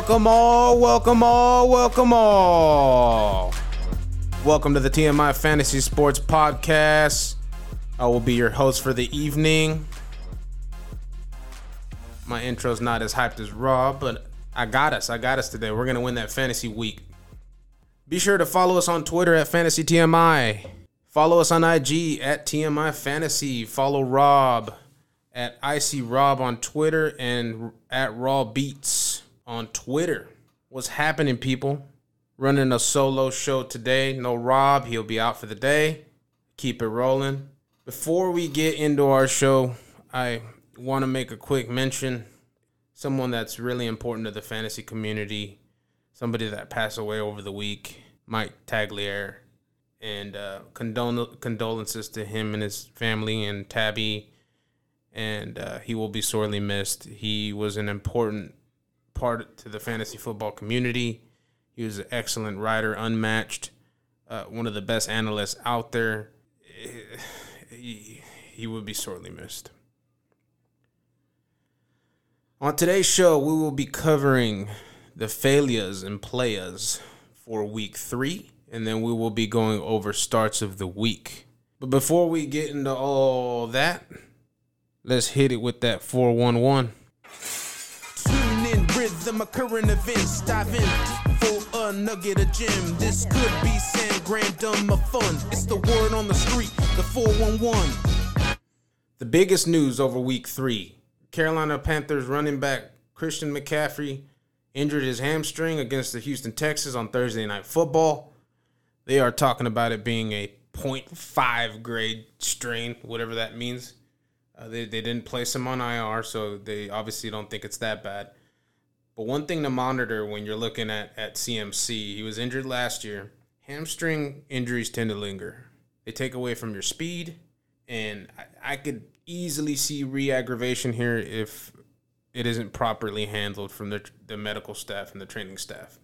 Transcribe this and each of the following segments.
Welcome all, welcome all, welcome all. Welcome to the TMI Fantasy Sports Podcast. I will be your host for the evening. My intro's not as hyped as Rob, but I got us. I got us today. We're going to win that fantasy week. Be sure to follow us on Twitter at Fantasy TMI. Follow us on IG at TMI Fantasy. Follow Rob at IC Rob on Twitter and at Raw Beats on Twitter. What's happening, people? Running a solo show today. No Rob, he'll be out for the day. Keep it rolling. Before we get into our show, I want to make a quick mention. Someone that's really important to the fantasy community, somebody that passed away over the week, Mike Tagliere. And uh, condol- condolences to him and his family and Tabby and uh, he will be sorely missed. He was an important part to the fantasy football community. He was an excellent writer, unmatched, uh, one of the best analysts out there. He, he would be sorely missed. On today's show, we will be covering the failures and players for week three, and then we will be going over starts of the week. But before we get into all that, Let's hit it with that 411. Of current events. Dive in for a nugget of gem. This could be San Grandum of fun. It's the word on the street, the 411. The biggest news over week three Carolina Panthers running back Christian McCaffrey injured his hamstring against the Houston Texans on Thursday Night Football. They are talking about it being a 0.5 grade strain, whatever that means. Uh, they, they didn't place him on IR, so they obviously don't think it's that bad. But one thing to monitor when you're looking at, at CMC, he was injured last year. Hamstring injuries tend to linger. They take away from your speed, and I, I could easily see re-aggravation here if it isn't properly handled from the, the medical staff and the training staff.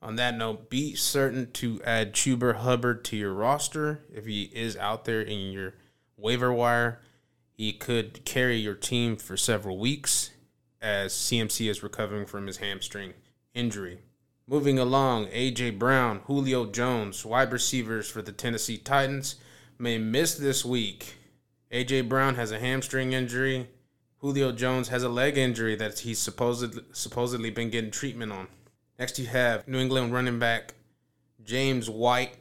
On that note, be certain to add Chuba Hubbard to your roster if he is out there in your waiver wire. He could carry your team for several weeks as CMC is recovering from his hamstring injury. Moving along, A.J. Brown, Julio Jones, wide receivers for the Tennessee Titans, may miss this week. A.J. Brown has a hamstring injury. Julio Jones has a leg injury that he's supposedly, supposedly been getting treatment on. Next, you have New England running back James White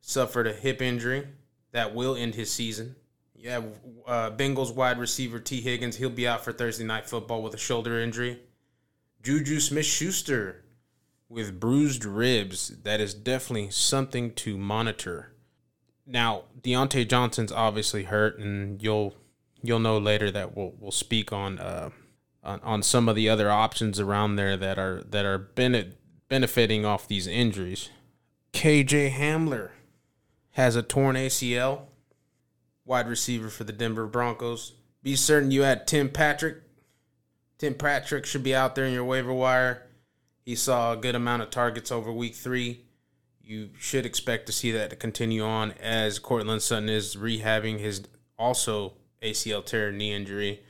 suffered a hip injury that will end his season. Yeah, uh, Bengals wide receiver Tee Higgins, he'll be out for Thursday night football with a shoulder injury. Juju Smith Schuster with bruised ribs. That is definitely something to monitor. Now, Diontae Johnson's obviously hurt, and you'll you'll know later that we'll we'll speak on uh, on, on some of the other options around there that are that are bene- benefiting off these injuries. KJ Hamler has a torn ACL wide receiver for the Denver Broncos. Be certain you add Tim Patrick. Tim Patrick should be out there in your waiver wire. He saw a good amount of targets over week three. You should expect to see that to continue on as Courtland Sutton is rehabbing his also ACL tear knee injury,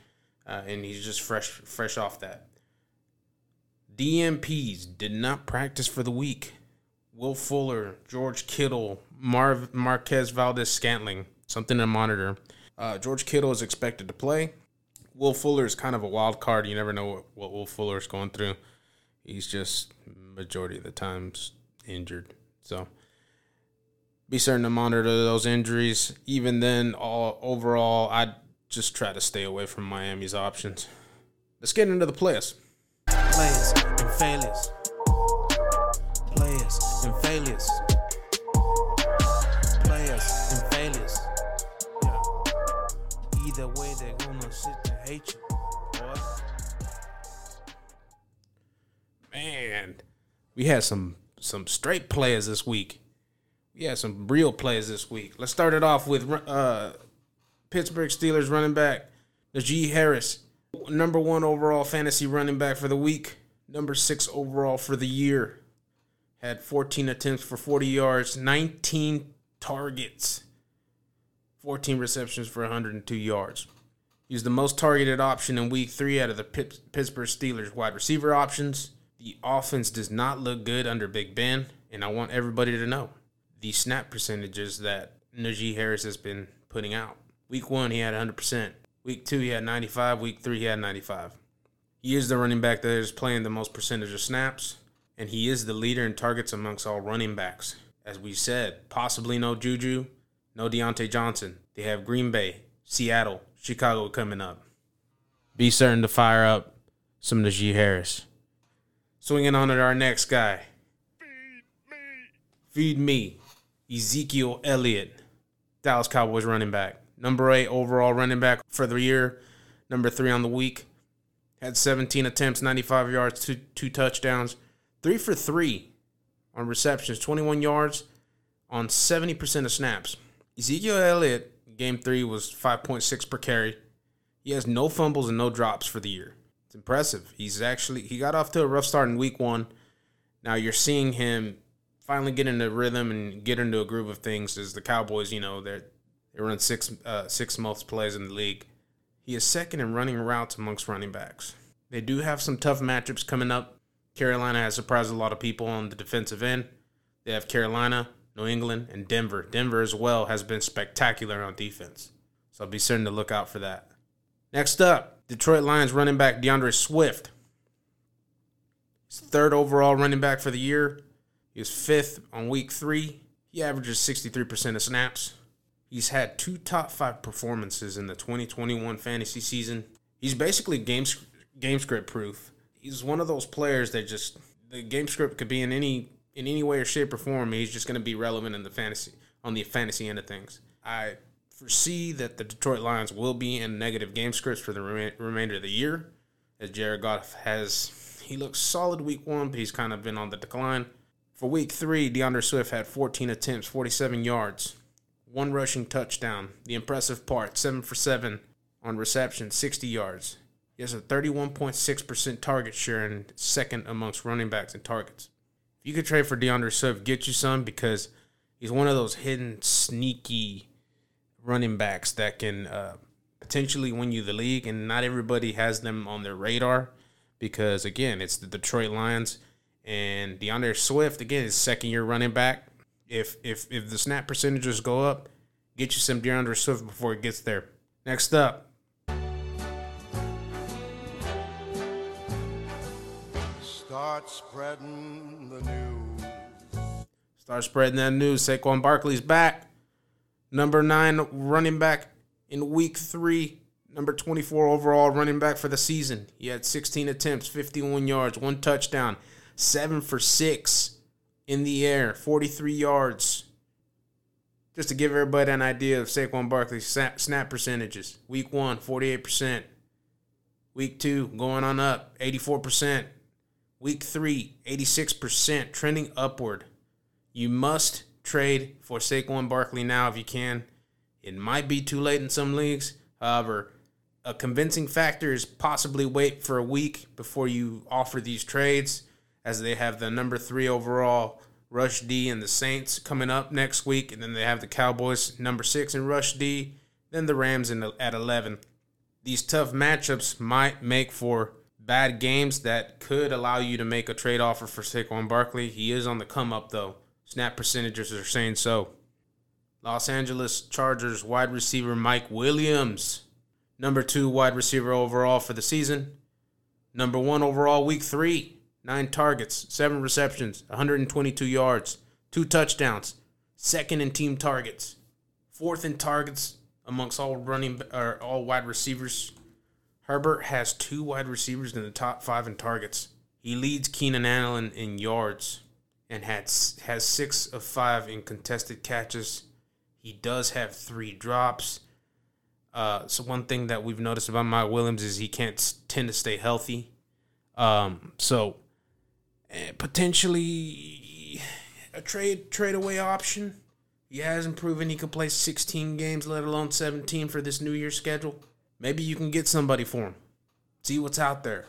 uh, and he's just fresh fresh off that. DNPs did not practice for the week. Will Fuller, George Kittle, Marv Marquez Valdes Scantling something to monitor. Uh, George Kittle is expected to play. Will Fuller is kind of a wild card. You never know what, what Will Fuller is going through. He's just majority of the times injured. So be certain to monitor those injuries. Even then, all overall, I'd just try to stay away from Miami's options. Let's get into the players. Players and failures. Hate you. Man, we had some some straight players this week. We had some real players this week. Let's start it off with uh, Pittsburgh Steelers running back Najee Harris, number one overall fantasy running back for the week, number six overall for the year. Had 14 attempts for 40 yards, 19 targets, 14 receptions for 102 yards. He the most targeted option in week three out of the Pittsburgh Steelers wide receiver options. The offense does not look good under Big Ben, and I want everybody to know the snap percentages that Najee Harris has been putting out. Week one, he had 100%. Week two, he had 95. Week three, he had 95. He is the running back that is playing the most percentage of snaps, and he is the leader in targets amongst all running backs. As we said, possibly no Juju, no Diontae Johnson. They have Green Bay, Seattle, Chicago coming up. Be certain to fire up some Najee Harris. Swinging on to our next guy. Feed me. Feed me. Ezekiel Elliott, Dallas Cowboys running back. Number eight overall running back for the year. Number three on the week. Had 17 attempts, 95 yards, two, two touchdowns. Three for three on receptions, 21 yards on 70% of snaps. Ezekiel Elliott, game three, was 5.6 per carry. He has no fumbles and no drops for the year. It's impressive. He's actually, he got off to a rough start in week one. Now you're seeing him finally get into rhythm and get into a groove of things as the Cowboys, you know, they're, they run six, uh, six most plays in the league. He is second in running routes amongst running backs. They do have some tough matchups coming up. Carolina has surprised a lot of people on the defensive end. They have Carolina, New England, and Denver. Denver as well has been spectacular on defense. So be certain to look out for that. Next up, Detroit Lions running back D'Andre Swift. He's third overall running back for the year. He was fifth on week three. He averages 63% of snaps. He's had two top five performances in the 2021 fantasy season. He's basically game, game script proof. He's one of those players that just the game script could be in any in any way or shape or form. He's just going to be relevant in the fantasy on the fantasy end of things. I foresee that the Detroit Lions will be in negative game scripts for the remainder of the year, as Jared Goff has he looks solid week one, but he's kind of been on the decline. For week three, D'Andre Swift had 14 attempts, 47 yards, one rushing touchdown. The impressive part, seven for seven on reception, 60 yards. He has a 31.6% target share and second amongst running backs in targets. You could trade for D'Andre Swift, get you some because he's one of those hidden, sneaky running backs that can uh, potentially win you the league, and not everybody has them on their radar because, again, it's the Detroit Lions and D'Andre Swift again is second year running back. If if if the snap percentages go up, get you some D'Andre Swift before it gets there. Next up. Start spreading the news. Start spreading that news. Saquon Barkley's back. Number nine running back in week three. Number 24 overall running back for the season. He had 16 attempts, 51 yards, one touchdown seven for six in the air, 43 yards. Just to give everybody an idea of Saquon Barkley's snap percentages. Week one, 48%. Week two, going on up, 84%. Week three, 86%, trending upward. You must trade for Saquon Barkley now if you can. It might be too late in some leagues. However, a convincing factor is possibly wait for a week before you offer these trades as they have the number three overall Rush D and the Saints coming up next week, and then they have the Cowboys number six in Rush D, then the Rams in the, at eleven. These tough matchups might make for bad games that could allow you to make a trade offer for Saquon Barkley. He is on the come up though. Snap percentages are saying so. Los Angeles Chargers wide receiver Mike Williams, number two wide receiver overall for the season, number one overall week three nine targets, seven receptions, 122 yards, two touchdowns, second in team targets, fourth in targets amongst all running or all wide receivers. Herbert has two wide receivers in the top five in targets. He leads Keenan Allen in yards and has has six of five in contested catches. He does have three drops. Uh, so one thing that we've noticed about Mike Williams is he can't tend to stay healthy. Um, so potentially a trade trade away option. He hasn't proven he can play 16 games, let alone 17 for this New Year schedule. Maybe you can get somebody for him. See what's out there.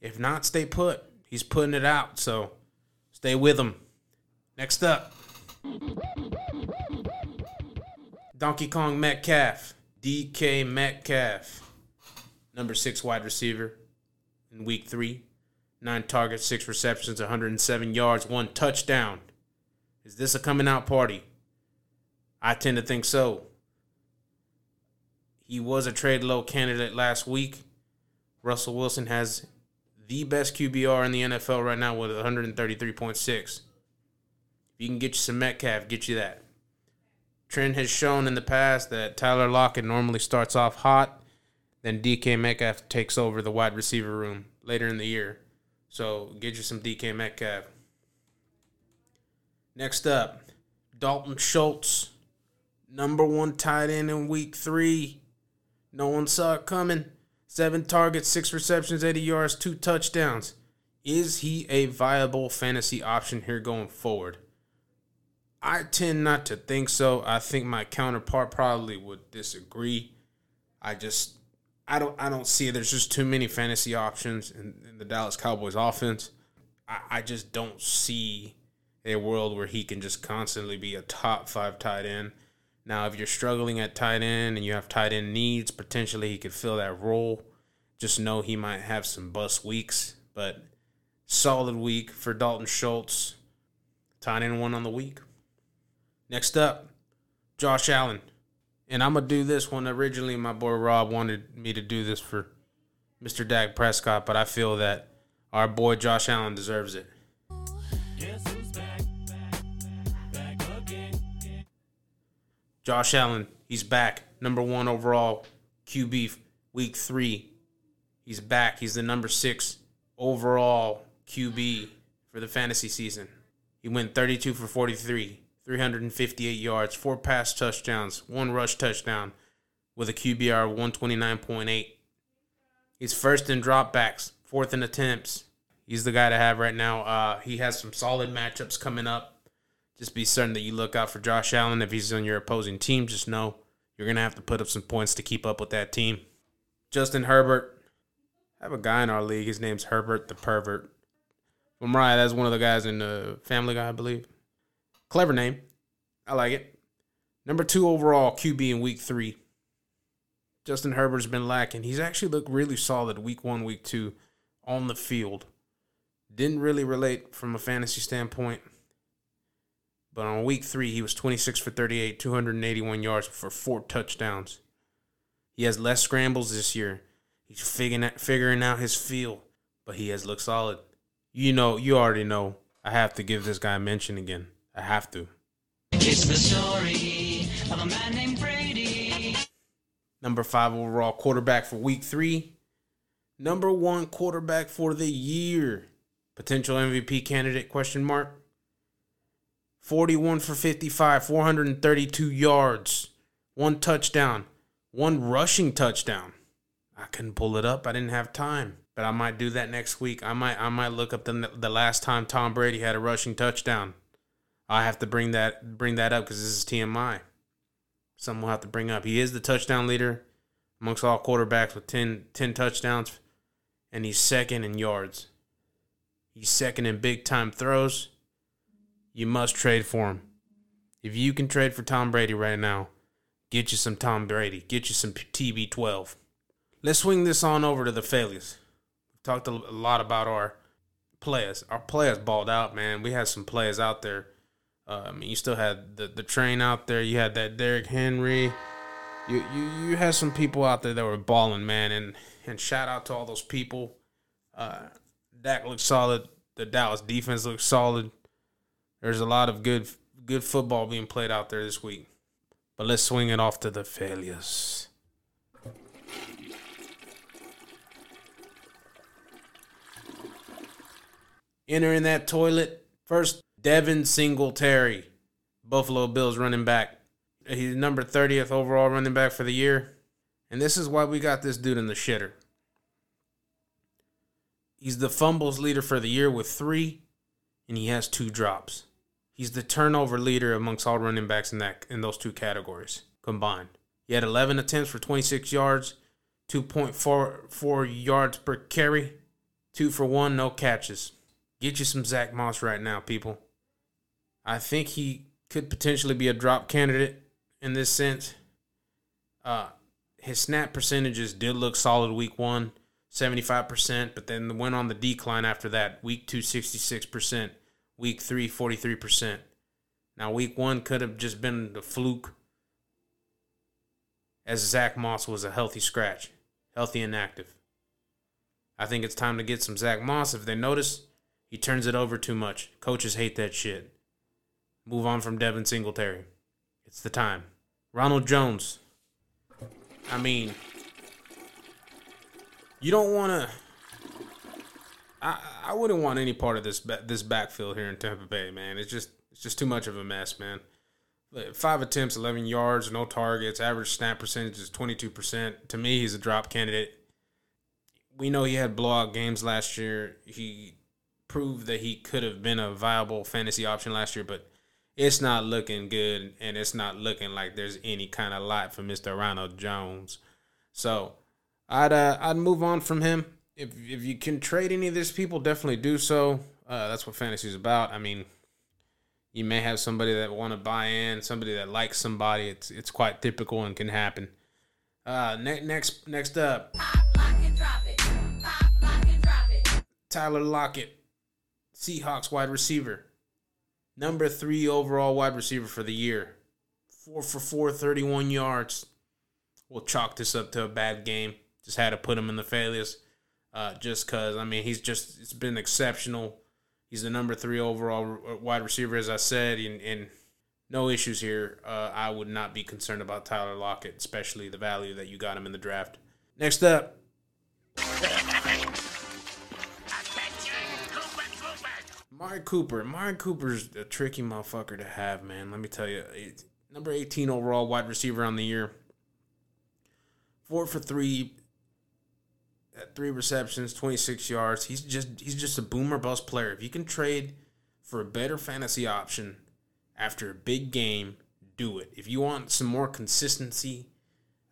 If not, stay put. He's putting it out, so stay with him. Next up, Donkey Kong Metcalf, DK Metcalf, number six wide receiver in week three. Nine targets, six receptions, 107 yards, one touchdown. Is this a coming out party? I tend to think so. He was a trade low candidate last week. Russell Wilson has the best QBR in the NFL right now with 133.6. If you can get you some Metcalf, get you that. Trent has shown in the past that Tyler Lockett normally starts off hot, then DK Metcalf takes over the wide receiver room later in the year. So get you some DK Metcalf. Next up, Dalton Schultz, number one tight end in week three. No one saw it coming. Seven targets, six receptions, 80 yards, two touchdowns. Is he a viable fantasy option here going forward? I tend not to think so. I think my counterpart probably would disagree. I just I don't I don't see it. There's just too many fantasy options in, in the Dallas Cowboys offense. I, I just don't see a world where he can just constantly be a top five tight end. Now, if you're struggling at tight end and you have tight end needs, potentially he could fill that role. Just know he might have some bust weeks, but solid week for Dalton Schultz. Tight end one on the week. Next up, Josh Allen. And I'm going to do this one. Originally, my boy Rob wanted me to do this for Mr. Dak Prescott, but I feel that our boy Josh Allen deserves it. Josh Allen, he's back. Number one overall QB week three. He's back. He's the number six overall QB for the fantasy season. He went 32 for 43, 358 yards, four pass touchdowns, one rush touchdown with a QBR of 129.8. He's first in dropbacks, fourth in attempts. He's the guy to have right now. Uh, he has some solid matchups coming up just be certain that you look out for Josh Allen. If he's on your opposing team, just know you're going to have to put up some points to keep up with that team. Justin Herbert. I have a guy in our league. His name's Herbert the Pervert. From right, that's one of the guys in the Family Guy, I believe. Clever name. I like it. Number two overall QB in week three. Justin Herbert's been lacking. He's actually looked really solid week one, week two on the field. Didn't really relate from a fantasy standpoint. But on week three, he was 26 for 38, 281 yards for four touchdowns. He has less scrambles this year. He's figuring out, figuring out his feel, but he has looked solid. You know, you already know. I have to give this guy a mention again. I have to. It's the story of a man named Brady. Number five overall quarterback for week three. Number one quarterback for the year. Potential MVP candidate question mark. 41 for 55, 432 yards, one touchdown, one rushing touchdown. I couldn't pull it up. I didn't have time, but I might do that next week. I might I might look up the the last time Tom Brady had a rushing touchdown. I have to bring that bring that up because this is TMI. Someone will have to bring up. He is the touchdown leader amongst all quarterbacks with 10, 10 touchdowns, and he's second in yards. He's second in big time throws you must trade for him. If you can trade for Tom Brady right now, get you some Tom Brady. Get you some TB12. Let's swing this on over to the failures. We've talked a lot about our players. Our players balled out, man. We had some players out there. Uh, I mean, you still had the, the train out there. You had that Derrick Henry. You, you you had some people out there that were balling, man. And and shout out to all those people. Uh, Dak looked solid. The Dallas defense looked solid. There's a lot of good good football being played out there this week. But let's swing it off to the failures. Entering that toilet, first Devin Singletary, Buffalo Bills running back. He's number 30th overall running back for the year. And this is why we got this dude in the shitter. He's the fumbles leader for the year with three, and he has two drops. He's the turnover leader amongst all running backs in that in those two categories combined. He had 11 attempts for 26 yards, 2.44 yards per carry, two for one, no catches. Get you some Zach Moss right now, people. I think he could potentially be a drop candidate in this sense. Uh, his snap percentages did look solid week one. 75%, but then went on the decline after that. Week two, 66%. Week three, 43%. Now, week one could have just been the fluke, as Zach Moss was a healthy scratch, healthy and active. I think it's time to get some Zach Moss. If they notice, he turns it over too much. Coaches hate that shit. Move on from Devin Singletary. It's the time. Ronald Jones. I mean, you don't want to. I I wouldn't want any part of this this backfield here in Tampa Bay, man. It's just it's just too much of a mess, man. Five attempts, eleven yards, no targets. Average snap percentage is twenty two percent. To me, he's a drop candidate. We know he had blowout games last year. He proved that he could have been a viable fantasy option last year, but it's not looking good, and it's not looking like there's any kind of light for Mister Ronald Jones. So I'd uh, I'd move on from him. If if you can trade any of these people, definitely do so. Uh, that's what fantasy is about. I mean, you may have somebody that want to buy in, somebody that likes somebody. It's it's quite typical and can happen. Uh, ne- next next up, Tyler Lockett, Seahawks wide receiver, number three overall wide receiver for the year, four for four, 31 yards. We'll chalk this up to a bad game. Just had to put him in the failures. Uh, just because, I mean, he's just, it's been exceptional. He's the number three overall wide receiver, as I said, and, and no issues here. Uh, I would not be concerned about Tyler Lockett, especially the value that you got him in the draft. Next up. Amari Cooper. Amari Cooper's a tricky motherfucker to have, man. Let me tell you. Number 18 overall wide receiver on the year. Four for three, at three receptions, 26 yards. He's just he's just a boomer bust player. If you can trade for a better fantasy option after a big game, do it. If you want some more consistency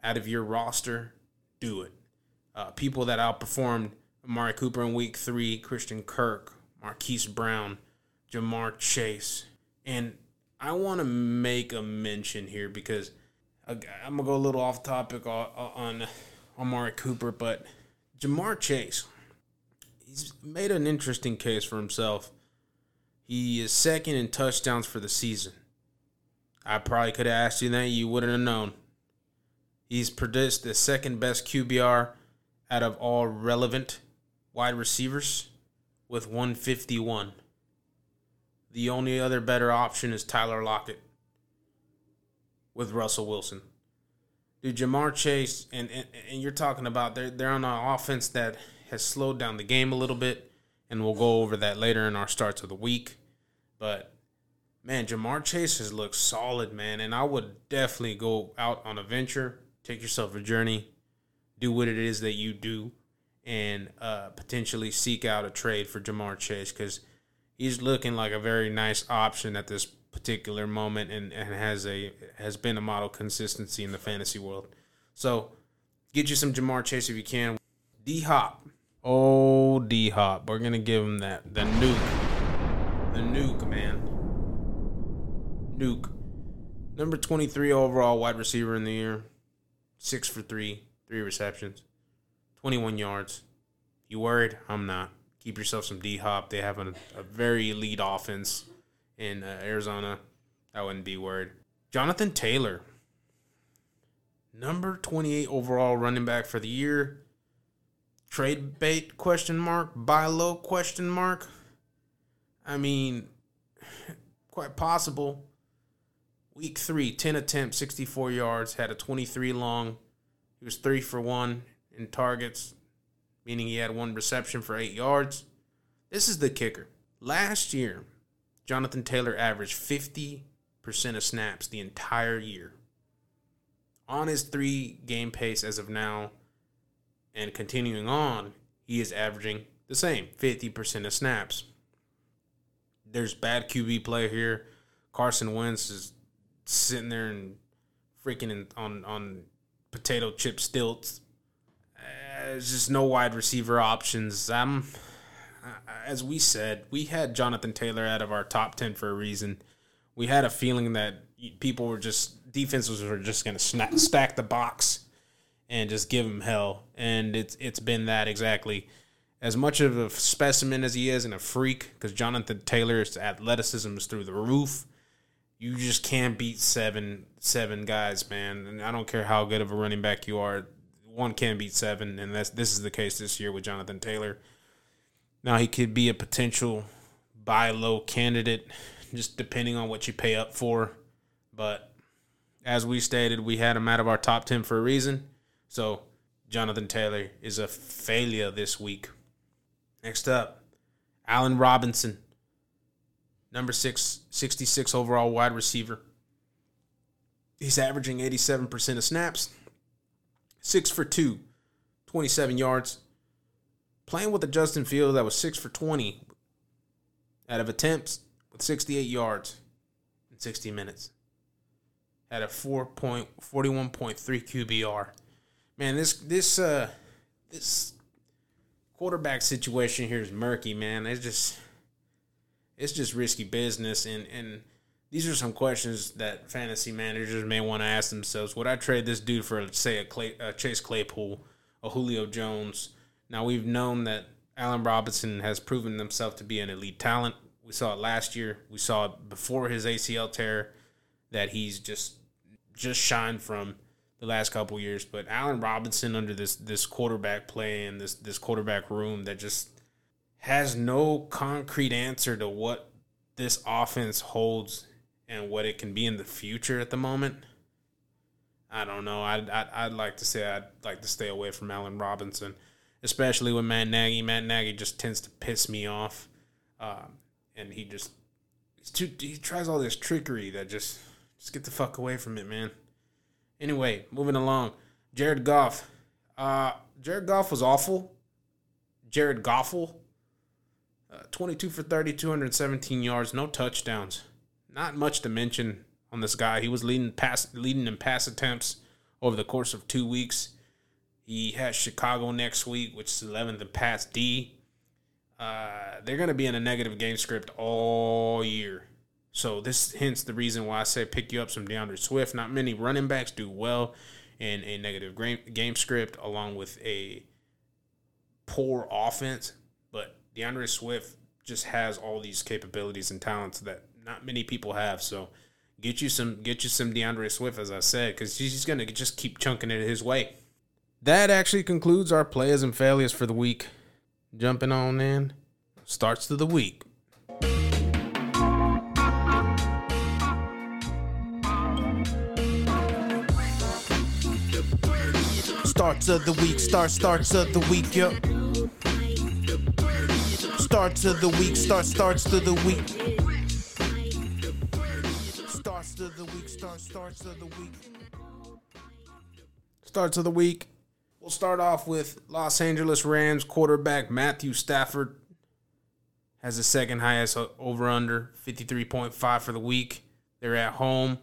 out of your roster, do it. Uh, people that outperformed Amari Cooper in week three, Christian Kirk, Marquise Brown, Ja'Marr Chase. And I want to make a mention here because I'm going to go a little off topic on, on Amari Cooper, but Ja'Marr Chase, he's made an interesting case for himself. He is second in touchdowns for the season. I probably could have asked you that, you wouldn't have known. He's produced the second best QBR out of all relevant wide receivers with 151. The only other better option is Tyler Lockett with Russell Wilson dude, Ja'Marr Chase, and, and, and you're talking about they're, they're on an offense that has slowed down the game a little bit, and we'll go over that later in our starts of the week. But man, Ja'Marr Chase has looked solid, man, and I would definitely go out on a venture, take yourself a journey, do what it is that you do, and uh, potentially seek out a trade for Ja'Marr Chase because he's looking like a very nice option at this particular moment and, and has a has been a model consistency in the fantasy world. So get you some Ja'Marr Chase if you can. D Hop. Oh D Hop. We're gonna give him that the nuke. The nuke, man. Nuke. Number 23 overall wide receiver in the year. Six for three, three receptions, 21 yards. You worried? I'm not. Keep yourself some D Hop. They have a, a very elite offense in uh, Arizona. I wouldn't be worried. Jonathan Taylor, number 28 overall running back for the year. Trade bait question mark, buy low question mark. I mean, quite possible. Week three, 10 attempts, 64 yards, had a 23 long. He was three for one in targets, meaning he had one reception for eight yards. This is the kicker. Last year, Jonathan Taylor averaged 50% of snaps the entire year. On his three game pace as of now, and continuing on, he is averaging the same 50% of snaps. There's bad QB play here. Carson Wentz is sitting there and freaking in, on on potato chip stilts. Uh, there's just no wide receiver options. I'm as we said, we had Jonathan Taylor out of our top 10 for a reason. We had a feeling that people were just, defenses were just going to stack the box and just give him hell. And it's it's been that exactly. As much of a specimen as he is and a freak, because Jonathan Taylor's athleticism is through the roof. You just can't beat seven seven guys, man. And I don't care how good of a running back you are. One can't beat seven, and that's this is the case this year with Jonathan Taylor. Now he could be a potential buy low candidate, just depending on what you pay up for. But as we stated, we had him out of our top 10 for a reason. So Jonathan Taylor is a failure this week. Next up, Allen Robinson, number six, 66 overall wide receiver. He's averaging 87% of snaps, six for two, 27 yards. Playing with a Justin Fields that was six for 20 out of attempts with 68 yards in 60 minutes. Had a 4.41.3 QBR. Man, this this uh this quarterback situation here is murky, man. It's just it's just risky business and and these are some questions that fantasy managers may want to ask themselves. Would I trade this dude for say a, Clay, a Chase Claypool, a Julio Jones? Now we've known that Allen Robinson has proven himself to be an elite talent. We saw it last year. We saw it before his ACL tear that he's just just shined from the last couple years. But Allen Robinson under this this quarterback play and this this quarterback room that just has no concrete answer to what this offense holds and what it can be in the future at the moment. I don't know. I'd, I'd, I'd like to say I'd like to stay away from Allen Robinson, especially with Matt Nagy. Matt Nagy just tends to piss me off, um, and he just too, he tries all this trickery that just just get the fuck away from it, man. Anyway, moving along. Jared Goff. Uh, Jared Goff was awful. Jared Goffel. Uh, 22 for 30, 217 yards, no touchdowns. Not much to mention on this guy. He was leading pass leading in pass attempts over the course of two weeks. He has Chicago next week, which is 11th and pass D. Uh, they're going to be in a negative game script all year. So this hence the reason why I say pick you up some D'Andre Swift. Not many running backs do well in a negative game script along with a poor offense, but D'Andre Swift just has all these capabilities and talents that not many people have. So get you some get you some D'Andre Swift, as I said, because he's gonna just keep chunking it his way. That actually concludes our players and failures for the week. Jumping on in, starts to the week. Starts of the week, start starts of the week, yup. Starts of the week, start starts to the week. Starts of the week, start starts of the week. Starts of the week. We'll start off with Los Angeles Rams quarterback Matthew Stafford has the second highest over under 53.5 for the week. They're at home.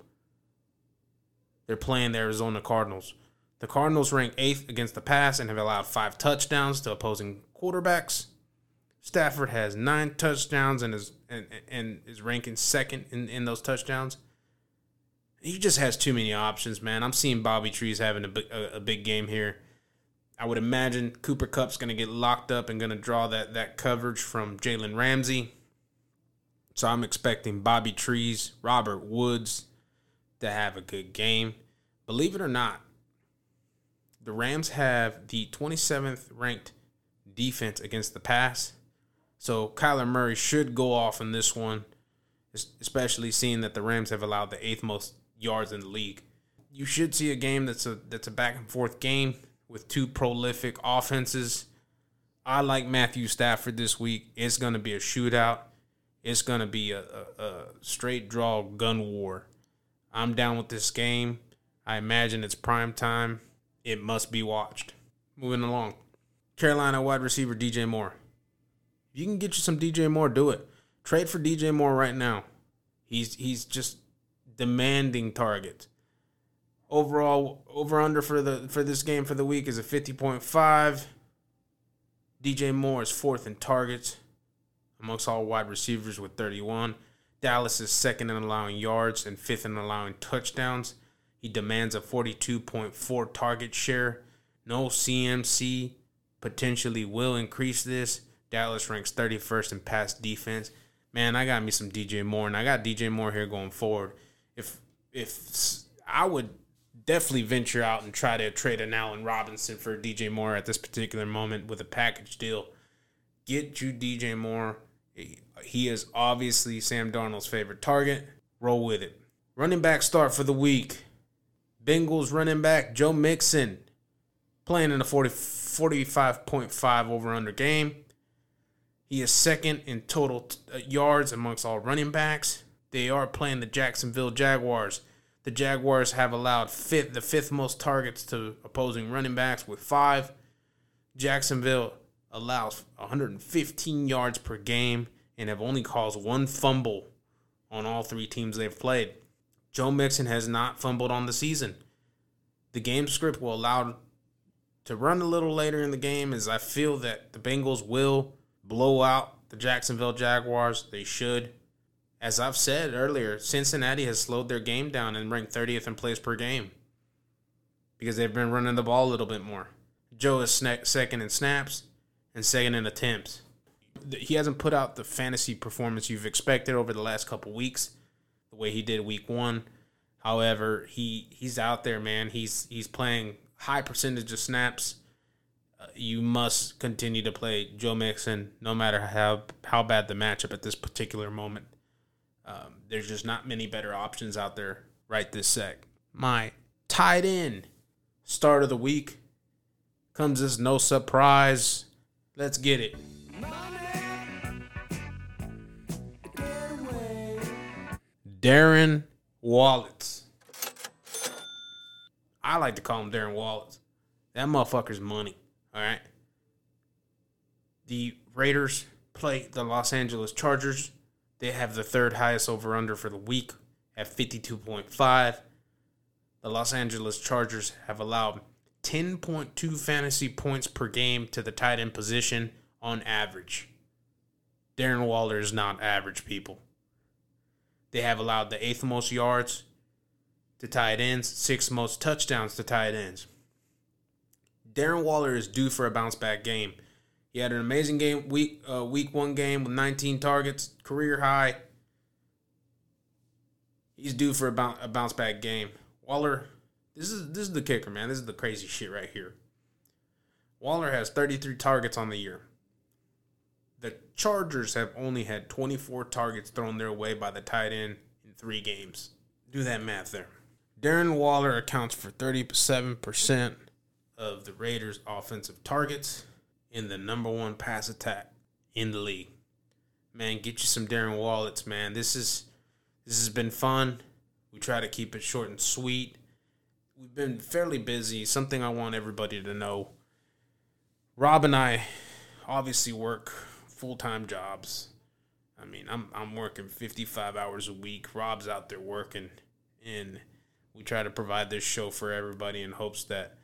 They're playing the Arizona Cardinals. The Cardinals rank eighth against the pass and have allowed five touchdowns to opposing quarterbacks. Stafford has nine touchdowns and is and, and is ranking second in, in those touchdowns. He just has too many options, man. I'm seeing Bobby Trees having a, a, a big game here. I would imagine Cooper Kupp's going to get locked up and going to draw that, that coverage from Jalen Ramsey. So I'm expecting Bobby Trees, Robert Woods to have a good game. Believe it or not, the Rams have the 27th ranked defense against the pass. So Kyler Murray should go off in this one, especially seeing that the Rams have allowed the eighth most yards in the league. You should see a game that's a that's a back and forth game with two prolific offenses. I like Matthew Stafford this week. It's going to be a shootout. It's going to be a, a, a straight draw gun war. I'm down with this game. I imagine it's prime time it must be watched. Moving along. Carolina wide receiver DJ Moore. If you can get you some DJ Moore, do it. Trade for DJ Moore right now. He's he's just demanding targets. Overall over under for the for this game for the week is a 50.5. DJ Moore is fourth in targets amongst all wide receivers with 31. Dallas is second in allowing yards and fifth in allowing touchdowns. He demands a 42.4 target share No CMC potentially will increase this. Dallas ranks 31st in pass defense. Man, I got me some DJ Moore, and I got DJ Moore here going forward. If if I would definitely venture out and try to trade an Allen Robinson for DJ Moore at this particular moment with a package deal. Get you DJ Moore. He is obviously Sam Darnold's favorite target. Roll with it. Running back start for the week. Bengals running back Joe Mixon playing in a 40, 45.5 over under game. He is second in total uh, yards amongst all running backs. They are playing the Jacksonville Jaguars. The Jaguars have allowed fifth, the fifth most targets to opposing running backs with five. Jacksonville allows 115 yards per game and have only caused one fumble on all three teams they've played. Joe Mixon has not fumbled on the season. The game script will allow to run a little later in the game as I feel that the Bengals will blow out the Jacksonville Jaguars. They should. As I've said earlier, Cincinnati has slowed their game down and ranked 30th in plays per game because they've been running the ball a little bit more. Joe is second in snaps and second in attempts. He hasn't put out the fantasy performance you've expected over the last couple weeks, the way he did week one. However, he he's out there, man. He's he's playing high percentage of snaps. Uh, you must continue to play Joe Mixon, no matter how how bad the matchup at this particular moment. Um, there's just not many better options out there right this sec. My tight end start of the week comes as no surprise. Let's get it. Darren Waller. I like to call him Darren Wallace. That motherfucker's money. All right. The Raiders play the Los Angeles Chargers they have the third highest over under for the week at 52.5. The Los Angeles Chargers have allowed 10.2 fantasy points per game to the tight end position on average. Darren Waller is not average, people. They have allowed the eighth most yards to tight ends, sixth most touchdowns to tight ends. Darren Waller is due for a bounce back game. He had an amazing game week uh, week one game with 19 targets, career high. He's due for a, bounce, a bounce back game. Waller, this is this is the kicker, man. This is the crazy shit right here. Waller has 33 targets on the year. The Chargers have only had 24 targets thrown their way by the tight end in three games. Do that math there. Darren Waller accounts for 37% of the Raiders' offensive targets in the number one pass attack in the league. Man, get you some Darren Wallets, man. This is this has been fun. We try to keep it short and sweet. We've been fairly busy. Something I want everybody to know. Rob and I obviously work full time jobs. I mean, I'm I'm working 55 hours a week. Rob's out there working, and we try to provide this show for everybody in hopes that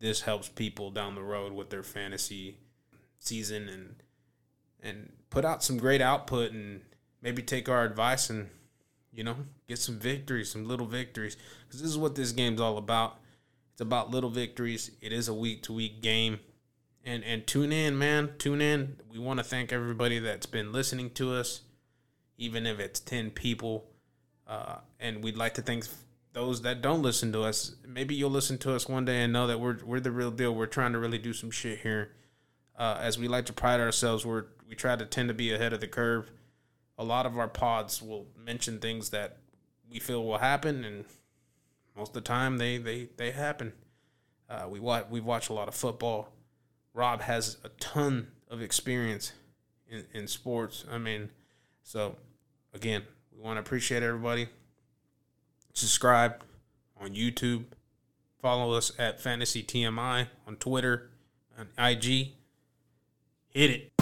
this helps people down the road with their fantasy season and and put out some great output and maybe take our advice and you know get some victories, some little victories because this is what this game's all about. It's about little victories. It is a week to week game. And and tune in, man. Tune in. We want to thank everybody that's been listening to us, even if it's ten people. Uh, and we'd like to thank those that don't listen to us. Maybe you'll listen to us one day and know that we're we're the real deal. We're trying to really do some shit here uh, as we like to pride ourselves, we we try to tend to be ahead of the curve. A lot of our pods will mention things that we feel will happen, and most of the time they they they happen. Uh, we watch we've watched a lot of football. Rob has a ton of experience in, in sports. I mean, so again, we want to appreciate everybody. Subscribe on YouTube. Follow us at Fantasy TMI on Twitter, on IG, Hit it.